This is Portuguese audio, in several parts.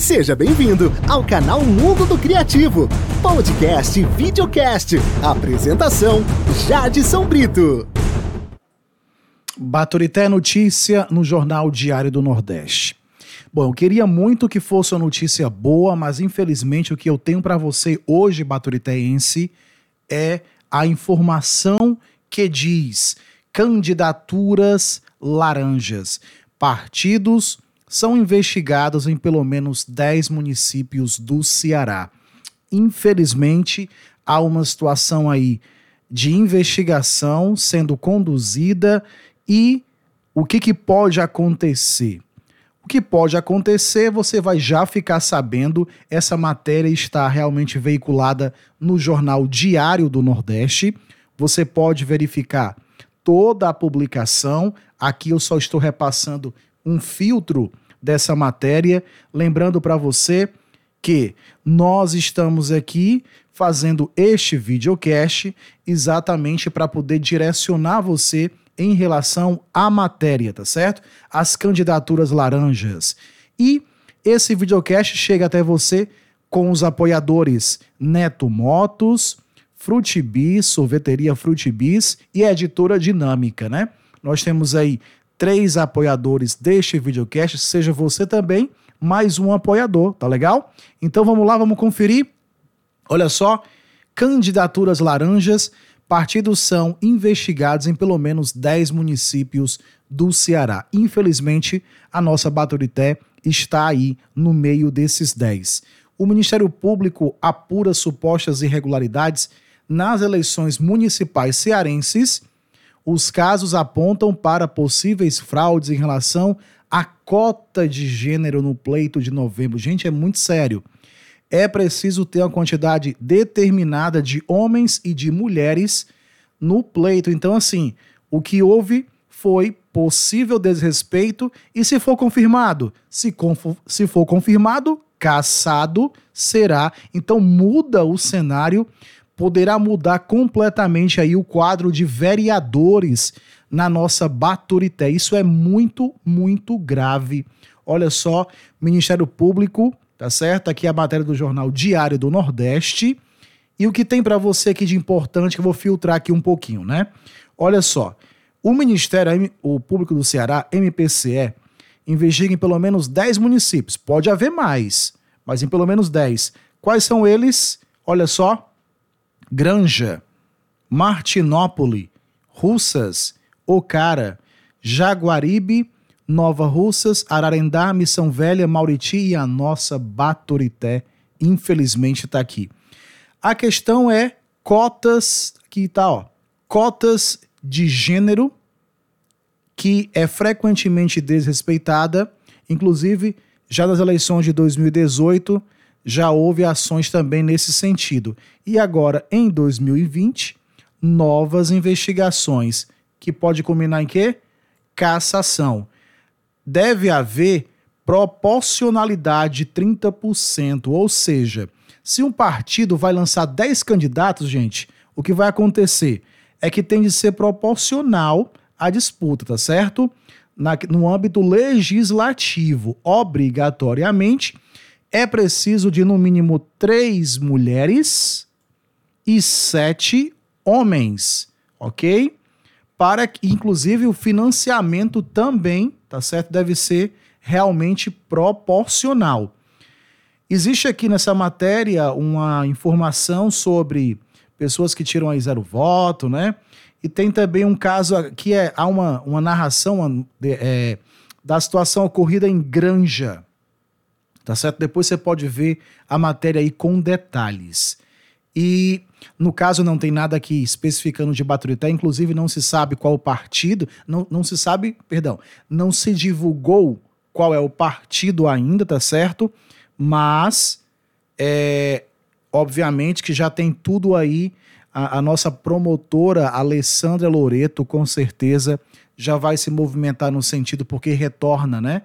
Seja bem-vindo ao canal Mundo do Criativo, podcast e videocast. Apresentação: Jadson Brito. Baturité Notícia no Jornal Diário do Nordeste. Bom, eu queria muito que fosse uma notícia boa, mas infelizmente o que eu tenho para você hoje, Baturitense, é a informação que diz candidaturas laranjas. Partidos são investigados em pelo menos 10 municípios do Ceará. Infelizmente, há uma situação aí de investigação sendo conduzida e o que, que pode acontecer? O que pode acontecer, você vai já ficar sabendo. Essa matéria está realmente veiculada no Jornal Diário do Nordeste. Você pode verificar toda a publicação. Aqui eu só estou repassando um filtro dessa matéria, lembrando para você que nós estamos aqui fazendo este videocast exatamente para poder direcionar você em relação à matéria, tá certo? As candidaturas laranjas. E esse videocast chega até você com os apoiadores Neto Motos, Frutibis, Sorveteria Frutibis e Editora Dinâmica, né? Nós temos aí três apoiadores deste videocast, seja você também mais um apoiador, tá legal? Então vamos lá, vamos conferir. Olha só, candidaturas laranjas partidos são investigados em pelo menos 10 municípios do Ceará. Infelizmente, a nossa Baturité está aí no meio desses 10. O Ministério Público apura supostas irregularidades nas eleições municipais cearenses. Os casos apontam para possíveis fraudes em relação à cota de gênero no pleito de novembro. Gente, é muito sério é preciso ter uma quantidade determinada de homens e de mulheres no pleito. Então, assim, o que houve foi possível desrespeito e se for confirmado, se, se for confirmado, caçado será. Então muda o cenário, poderá mudar completamente aí o quadro de vereadores na nossa Baturité. Isso é muito, muito grave. Olha só, Ministério Público tá certo? Aqui é a matéria do jornal Diário do Nordeste. E o que tem para você aqui de importante que eu vou filtrar aqui um pouquinho, né? Olha só, o Ministério o Público do Ceará, MPCE, investiga em pelo menos 10 municípios. Pode haver mais, mas em pelo menos 10. Quais são eles? Olha só: Granja, Martinópole, Russas, Ocara, Jaguaribe, Nova Russas, Ararendá, Missão Velha, Mauriti e a nossa Baturité, infelizmente está aqui. A questão é cotas, que tá, ó, cotas de gênero que é frequentemente desrespeitada, inclusive já nas eleições de 2018 já houve ações também nesse sentido. E agora em 2020, novas investigações que pode culminar em quê? Cassação deve haver proporcionalidade de 30%, ou seja, se um partido vai lançar 10 candidatos, gente, o que vai acontecer é que tem de ser proporcional à disputa, tá certo? Na, no âmbito legislativo, obrigatoriamente, é preciso de no mínimo três mulheres e sete homens, ok? Para que, inclusive, o financiamento também tá certo? Deve ser realmente proporcional. Existe aqui nessa matéria uma informação sobre pessoas que tiram aí zero voto, né? E tem também um caso que é há uma, uma narração é, da situação ocorrida em Granja, tá certo? Depois você pode ver a matéria aí com detalhes. E no caso não tem nada aqui especificando de Baturité, inclusive não se sabe qual partido, não, não se sabe, perdão, não se divulgou qual é o partido ainda, tá certo? Mas é obviamente que já tem tudo aí. A, a nossa promotora Alessandra Loreto, com certeza, já vai se movimentar no sentido, porque retorna, né?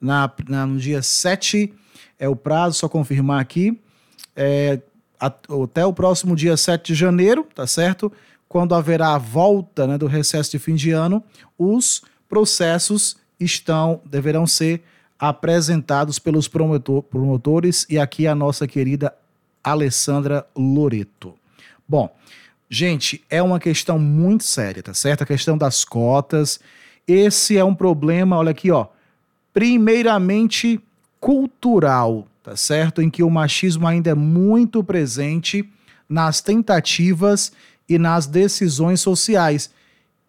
Na, na, no dia 7 é o prazo, só confirmar aqui. É, até o próximo dia 7 de janeiro, tá certo? Quando haverá a volta né, do recesso de fim de ano, os processos estão deverão ser apresentados pelos promotor, promotores e aqui a nossa querida Alessandra Loreto. Bom, gente, é uma questão muito séria, tá certo? A questão das cotas. Esse é um problema, olha aqui, ó. Primeiramente cultural, tá certo? Em que o machismo ainda é muito presente nas tentativas e nas decisões sociais,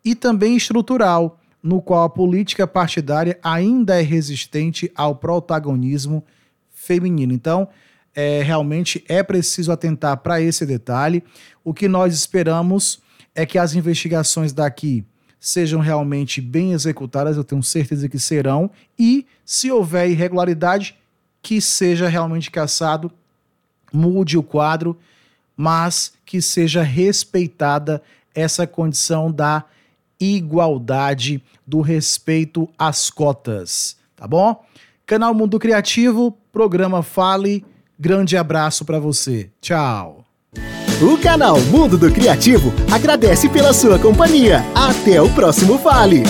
e também estrutural, no qual a política partidária ainda é resistente ao protagonismo feminino. Então, é, realmente é preciso atentar para esse detalhe. O que nós esperamos é que as investigações daqui sejam realmente bem executadas, eu tenho certeza que serão, e se houver irregularidade, que seja realmente caçado, mude o quadro, mas que seja respeitada essa condição da igualdade, do respeito às cotas, tá bom? Canal Mundo Criativo, programa Fale. Grande abraço para você. Tchau. O canal Mundo do Criativo agradece pela sua companhia. Até o próximo Fale.